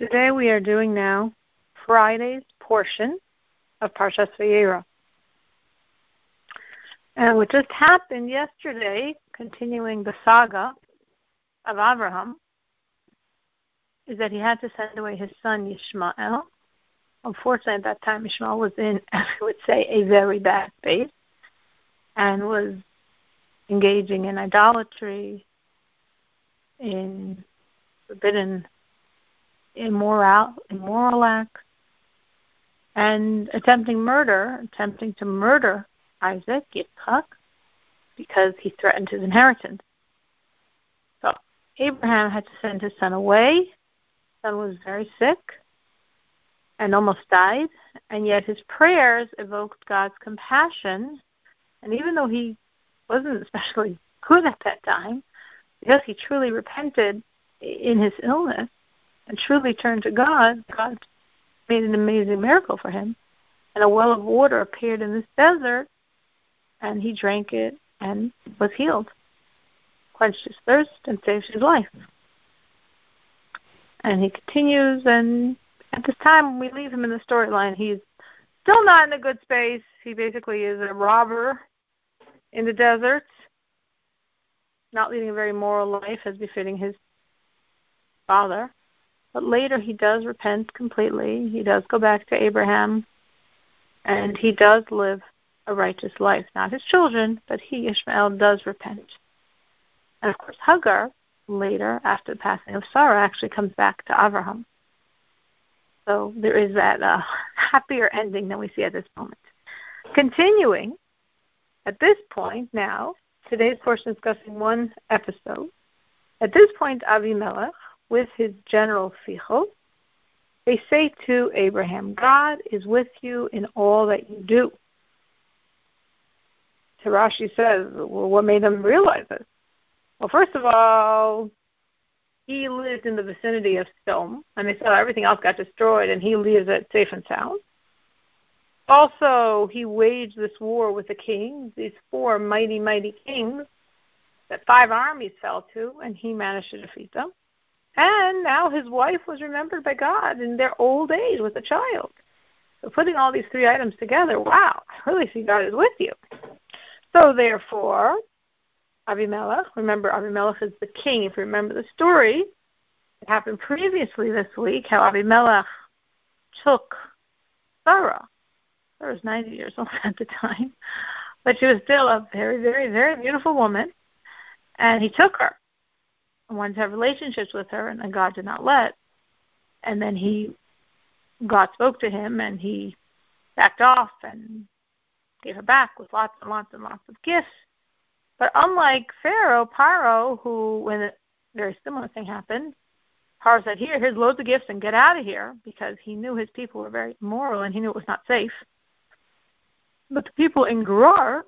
Today we are doing now Friday's portion of Parshas Vayera. And what just happened yesterday, continuing the saga of Abraham, is that he had to send away his son Ishmael. Unfortunately, at that time, Ishmael was in, I would say, a very bad state and was engaging in idolatry, in forbidden immoral, immoral acts, and attempting murder, attempting to murder Isaac, Yitzchak, because he threatened his inheritance. So Abraham had to send his son away. Son was very sick and almost died, and yet his prayers evoked God's compassion. And even though he wasn't especially good at that time, because he truly repented in his illness and truly turned to God, God made an amazing miracle for him. And a well of water appeared in this desert, and he drank it and was healed, quenched his thirst, and saved his life. And he continues, and at this time, we leave him in the storyline. He's still not in a good space. He basically is a robber in the desert, not leading a very moral life as befitting his father. But later he does repent completely. He does go back to Abraham, and he does live a righteous life. Not his children, but he, Ishmael, does repent. And of course, Hagar, later, after the passing of Sarah, actually comes back to Abraham. So there is that uh, happier ending than we see at this moment. Continuing, at this point now, today's portion is discussing one episode. At this point, Avimelech, with his general Sichel, they say to Abraham, God is with you in all that you do. Tarashi says, well, what made them realize this? Well, first of all, he lived in the vicinity of Sodom, and they saw everything else got destroyed, and he lives at safe and sound. Also, he waged this war with the kings, these four mighty, mighty kings that five armies fell to, and he managed to defeat them. And now his wife was remembered by God in their old age with a child. So putting all these three items together, wow, I really see God is with you. So therefore, Abimelech, remember Abimelech is the king. If you remember the story, it happened previously this week how Abimelech took Sarah. Sarah was 90 years old at the time, but she was still a very, very, very beautiful woman. And he took her wanted to have relationships with her, and God did not let. And then he, God spoke to him, and he backed off and gave her back with lots and lots and lots of gifts. But unlike Pharaoh, Paro, who when a very similar thing happened, Paro said, "Here, here's loads of gifts, and get out of here," because he knew his people were very immoral and he knew it was not safe. But the people in Gerar,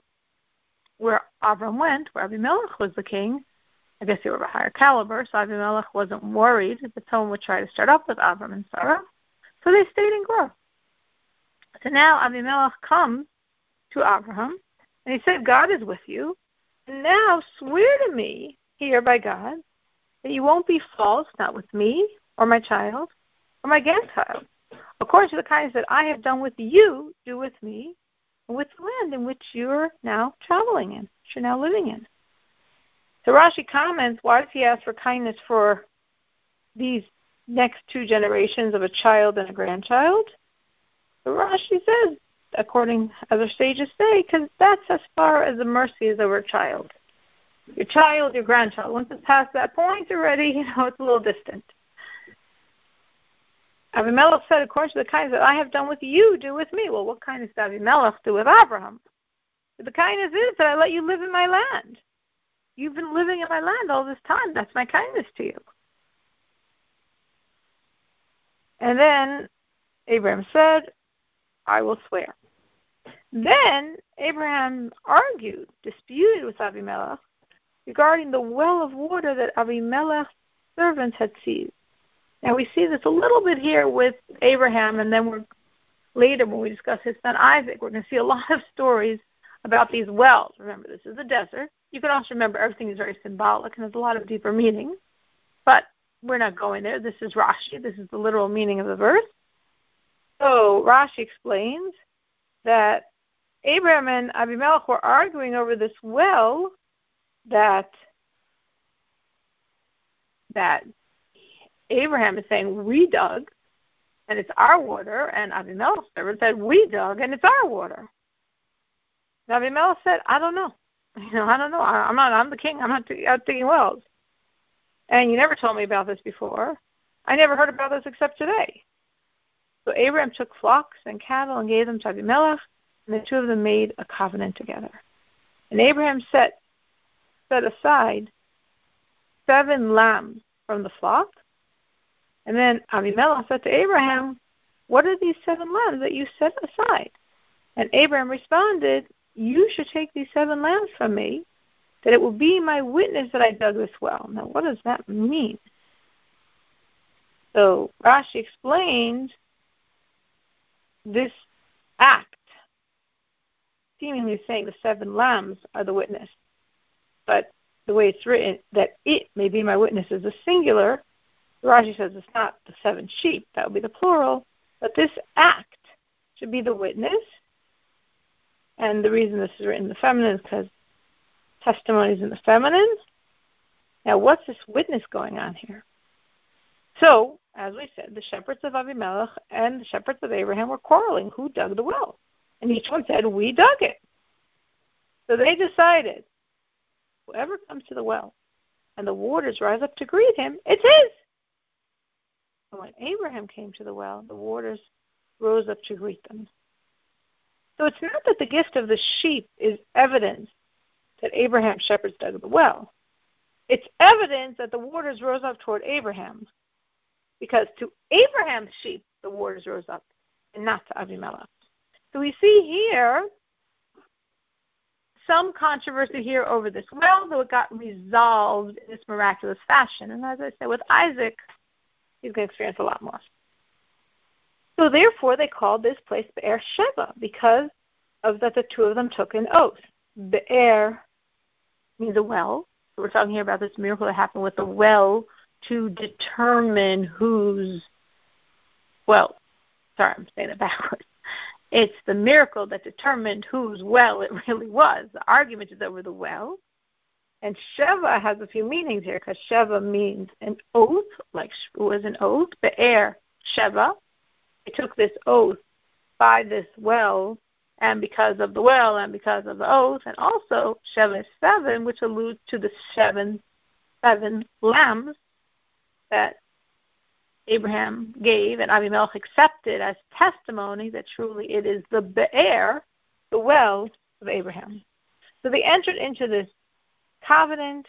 where Avram went, where Abimelech was the king, I guess they were of a higher caliber, so Abimelech wasn't worried that someone would try to start up with Avram and Sarah. So they stayed in Gerar. So now Abimelech comes to Abraham, and he said, God is with you. And now swear to me here by God that you won't be false, not with me or my child or my grandchild. According to the kindness that I have done with you, do with me and with the land in which you're now traveling in, which you're now living in. So Rashi comments, why does he ask for kindness for these next two generations of a child and a grandchild? So Rashi says according other sages say, because that's as far as the mercy is over a child. Your child, your grandchild. Once it's past that point already, you know, it's a little distant. Abimelech said, according to the kindness that I have done with you, do with me. Well, what kindness did Abimelech do with Abraham? The kindness is that I let you live in my land. You've been living in my land all this time. That's my kindness to you. And then Abraham said, I will swear. Then Abraham argued, disputed with Abimelech regarding the well of water that Abimelech's servants had seized. Now we see this a little bit here with Abraham, and then we're later when we discuss his son Isaac, we're going to see a lot of stories about these wells. Remember, this is a desert. You can also remember everything is very symbolic and has a lot of deeper meaning. But we're not going there. This is Rashi. This is the literal meaning of the verse. So Rashi explains that Abraham and Abimelech were arguing over this well that that Abraham is saying we dug and it's our water, and Abimelech said we dug and it's our water. And Abimelech said, I don't know. You know, I don't know. I, I'm not. I'm the king. I'm not out digging wells. And you never told me about this before. I never heard about this except today. So Abraham took flocks and cattle and gave them to Abimelech, and the two of them made a covenant together. And Abraham set set aside seven lambs from the flock. And then Abimelech said to Abraham, What are these seven lambs that you set aside? And Abraham responded, You should take these seven lambs from me, that it will be my witness that I dug this well. Now, what does that mean? So Rashi explains this act, seemingly saying the seven lambs are the witness. But the way it's written, that it may be my witness is a singular. Rashi says it's not the seven sheep, that would be the plural, but this act should be the witness. And the reason this is written in the feminine is because testimony is in the feminine. Now, what's this witness going on here? So, as we said, the shepherds of Abimelech and the shepherds of Abraham were quarreling who dug the well. And each one said, We dug it. So they decided whoever comes to the well and the waters rise up to greet him, it's his. And when Abraham came to the well, the waters rose up to greet them. So it's not that the gift of the sheep is evidence that Abraham's shepherds dug the well. It's evidence that the waters rose up toward Abraham. Because to Abraham's sheep, the waters rose up, and not to Abimelech. So we see here some controversy here over this well, though it got resolved in this miraculous fashion. And as I said, with Isaac, he's going to experience a lot more. So therefore, they called this place Be'er Sheva because of that the two of them took an oath. Be'er means a well. We're talking here about this miracle that happened with the well to determine who's well. Sorry, I'm saying it backwards. It's the miracle that determined whose well it really was. The argument is over the well. And Sheva has a few meanings here because Sheva means an oath, like was an oath. Be'er, Sheva. They took this oath by this well, and because of the well, and because of the oath, and also Sheva seven, which alludes to the seven, seven lambs that Abraham gave and Abimelech accepted as testimony that truly it is the Be'er, the well of Abraham. So they entered into this covenant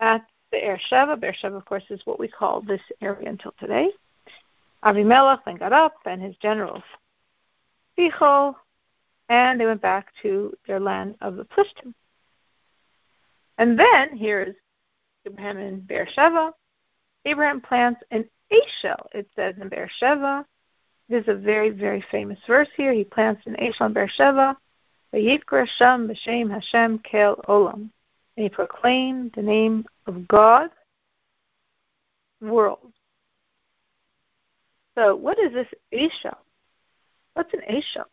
at Be'er Sheva. Be'er Sheva, of course, is what we call this area until today. Abimelech then got up and his generals, Pichol, and they went back to their land of the Plishtim. And then here's Abraham in Beersheba. Abraham plants an Ashel, it says in Beersheba. This is a very, very famous verse here. He plants an Ashel in Beersheba. Vayikra Shem b'Shem Hashem Kel Olam. And he proclaimed the name of God, world. So what is this Ashel? What's an Ashel?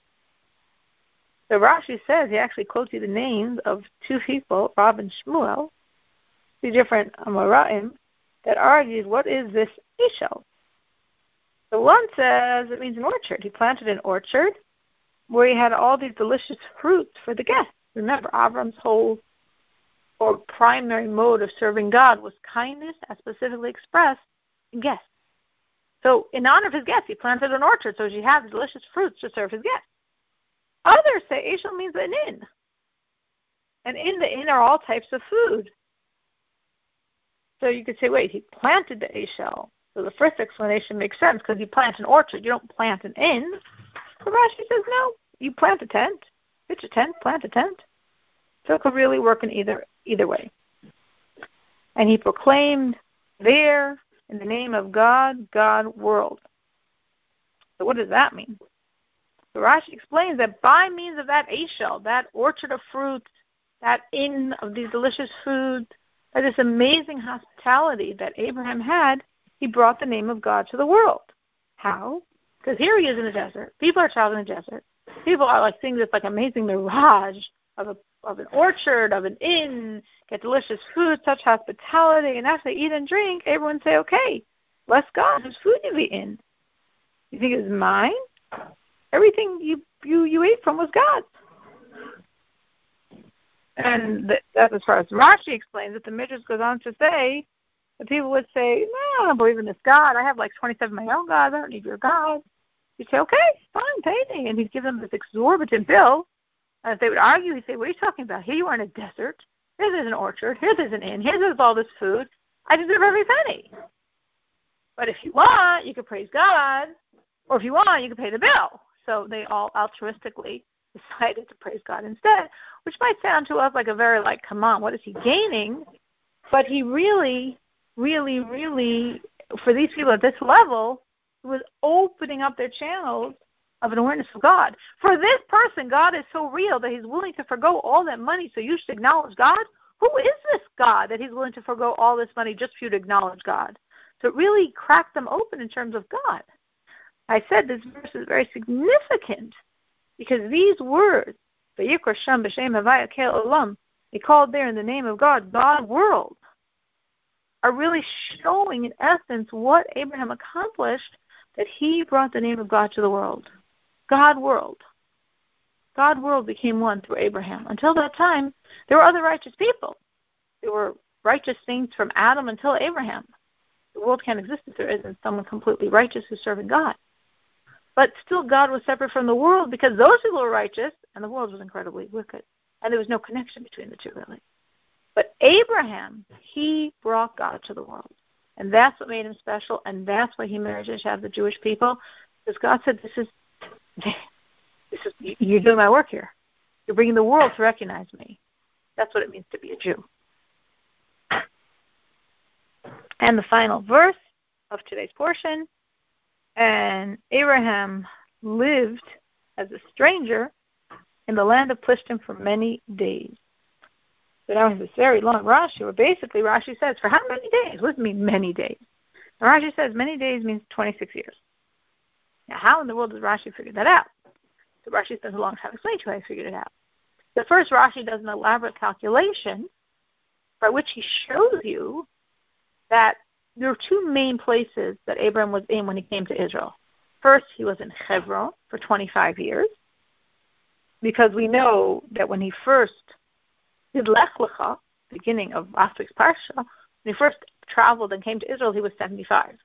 So Rashi says he actually quotes you the names of two people, Rav and Shmuel, two different Amoraim, that argued what is this Ishel? The one says it means an orchard. He planted an orchard where he had all these delicious fruits for the guests. Remember, Avram's whole or primary mode of serving God was kindness as specifically expressed in guests. So in honor of his guests, he planted an orchard so he had delicious fruits to serve his guests. Others say Ashel means an inn. And in the inn are all types of food. So you could say, wait, he planted the Ashel. So the first explanation makes sense because you plant an orchard. You don't plant an inn. But Rashi says, no, you plant a tent. Pitch a tent, plant a tent. So it could really work in either either way. And he proclaimed there in the name of God, God world. So what does that mean? So Rashi explains that by means of that ashel, that orchard of fruits, that inn of these delicious foods, by this amazing hospitality that Abraham had, he brought the name of God to the world. How? Because here he is in the desert. People are traveling the desert. People are like seeing this like amazing mirage of a of an orchard, of an inn, get delicious food, such hospitality, and after they eat and drink, everyone say, Okay, bless God, whose food you eaten? You think it was mine? Everything you you you ate from was God's. And that's as far as Rashi explains it. The Midrash goes on to say that people would say, No, I don't believe in this God. I have like 27 my own gods. I don't need your God. You say, Okay, fine, pay me. And he'd give them this exorbitant bill. And if they would argue, he'd say, What are you talking about? Here you are in a desert. Here there's an orchard. Here there's an inn. Here there's all this food. I deserve every penny. But if you want, you could praise God. Or if you want, you could pay the bill. So they all altruistically decided to praise God instead, which might sound to us like a very like, come on, what is he gaining? But he really, really, really, for these people at this level, was opening up their channels of an awareness of God. For this person, God is so real that he's willing to forego all that money, so you should acknowledge God. Who is this God that he's willing to forego all this money just for you to acknowledge God? So it really cracked them open in terms of God. I said this verse is very significant because these words, Olam, they called there in the name of God, God world, are really showing in essence what Abraham accomplished that he brought the name of God to the world. God world. God world became one through Abraham. Until that time, there were other righteous people. There were righteous things from Adam until Abraham. The world can't exist if there isn't someone completely righteous who's serving God. But still, God was separate from the world because those people were righteous and the world was incredibly wicked. And there was no connection between the two, really. But Abraham, he brought God to the world. And that's what made him special, and that's why he married have the Jewish people. Because God said, This is, this is you're doing my work here. You're bringing the world to recognize me. That's what it means to be a Jew. And the final verse of today's portion and Abraham lived as a stranger in the land of Plishtim for many days. So now has this very long Rashi, where basically Rashi says, for how many days? What does it mean, many days? And Rashi says many days means 26 years. Now, how in the world does Rashi figure that out? So Rashi spends a long time explaining to how he figured it out. The first Rashi does an elaborate calculation by which he shows you that there are two main places that Abraham was in when he came to Israel. First, he was in Hebron for 25 years, because we know that when he first did Lech Lecha, beginning of last week's parsha, when he first traveled and came to Israel, he was 75.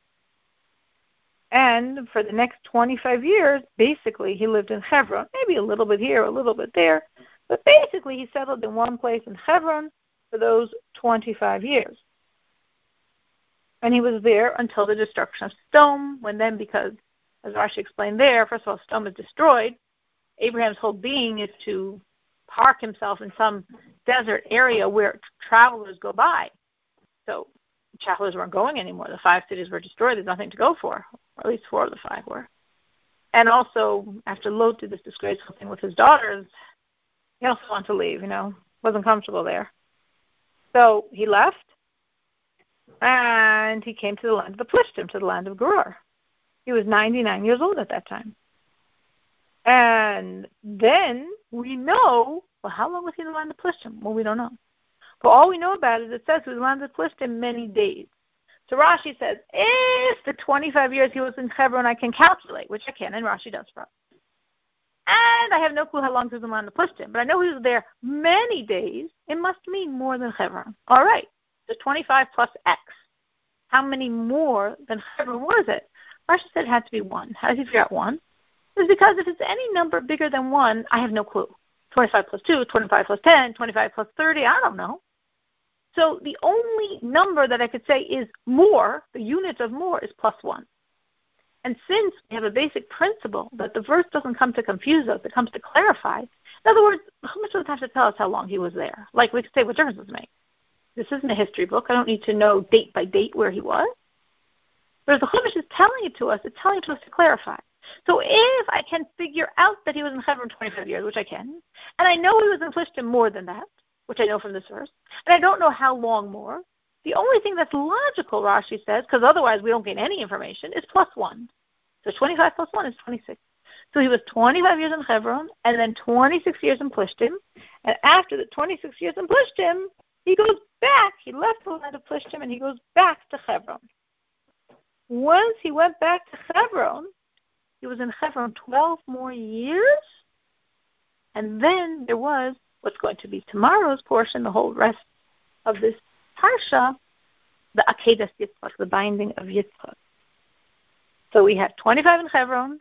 And for the next 25 years, basically, he lived in Hebron, maybe a little bit here, a little bit there, but basically, he settled in one place in Hebron for those 25 years. And he was there until the destruction of Sodom, when then, because, as Rashi explained there, first of all, Sodom is destroyed. Abraham's whole being is to park himself in some desert area where travelers go by. So travelers weren't going anymore. The five cities were destroyed. There's nothing to go for, or at least four of the five were. And also, after Lot did this disgraceful thing with his daughters, he also wanted to leave, you know, wasn't comfortable there. So he left, and he came to the land of the Plishtim, to the land of Gerar. He was 99 years old at that time. And then we know, well, how long was he in the land of Plishtim? Well, we don't know. But all we know about is it says he was in the land of Plishtim many days. So Rashi says, eh, if the 25 years he was in Hebron, I can calculate, which I can, and Rashi does for us. And I have no clue how long in the Plishtim, but I know he was there many days. It must mean more than Hebron. All right, the 25 plus X. How many more than Hebron was it? Rashi said it had to be one. How does he figure out one? It's because if it's any number bigger than one, I have no clue. 25 plus 2, 25 plus 10, 25 plus 30, I don't know. So the only number that I could say is more, the unit of more, is plus 1. And since we have a basic principle that the verse doesn't come to confuse us, it comes to clarify. In other words, how much does it have to tell us how long he was there? Like we could say, what difference does it make? This isn't a history book. I don't need to know date by date where he was. But if the Chumash is telling it to us, it's telling it to us to clarify. So if I can figure out that he was in Hebron 25 years, which I can, and I know he was in Plishtim more than that, which I know from this verse, and I don't know how long more, The only thing that's logical, Rashi says, because otherwise we don't gain any information, is plus one. So 25 plus one is 26. So he was 25 years in Hebron and then 26 years in Plishtim. And after the 26 years in Plishtim, he goes back. He left the land of Plishtim and he goes back to Hebron. Once he went back to Hebron, he was in Hebron 12 more years. And then there was what's going to be tomorrow's portion, the whole rest of this Parsha, the Akedas Yitzchak, the binding of Yitzchak. So we have 25 in Hebron,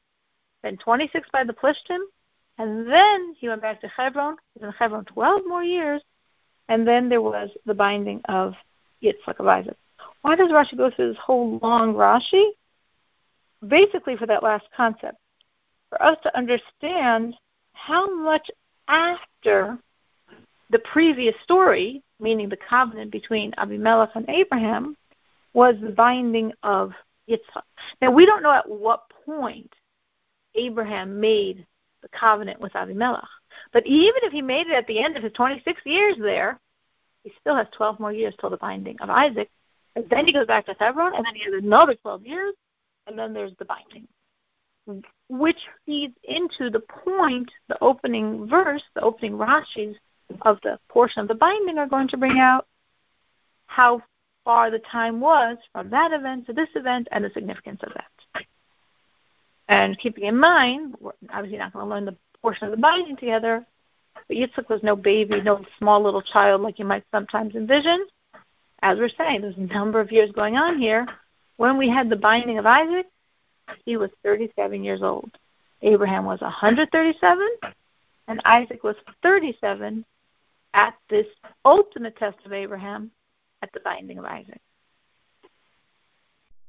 then 26 by the Plishtim, and then he went back to Hebron. He was in Hebron 12 more years, and then there was the binding of Yitzchak of Isaac. Why does Rashi go through this whole long Rashi? Basically, for that last concept, for us to understand how much after the previous story, meaning the covenant between Abimelech and Abraham, was the binding of Yitzchak. Now, we don't know at what point Abraham made the covenant with Abimelech. But even if he made it at the end of his 26 years there, he still has 12 more years till the binding of Isaac. And then he goes back to Hebron, and then he has another 12 years, and then there's the binding, which feeds into the point, the opening verse, the opening Rashi's of the portion of the binding are going to bring out how far the time was from that event to this event and the significance of that. And keeping in mind, we're obviously not going to learn the portion of the binding together, but Yitzchak was no baby, no small little child like you might sometimes envision. As we're saying, there's a number of years going on here. When we had the binding of Isaac, he was 37 years old. Abraham was 137, and Isaac was 37 at this ultimate test of Abraham at the binding of Isaac.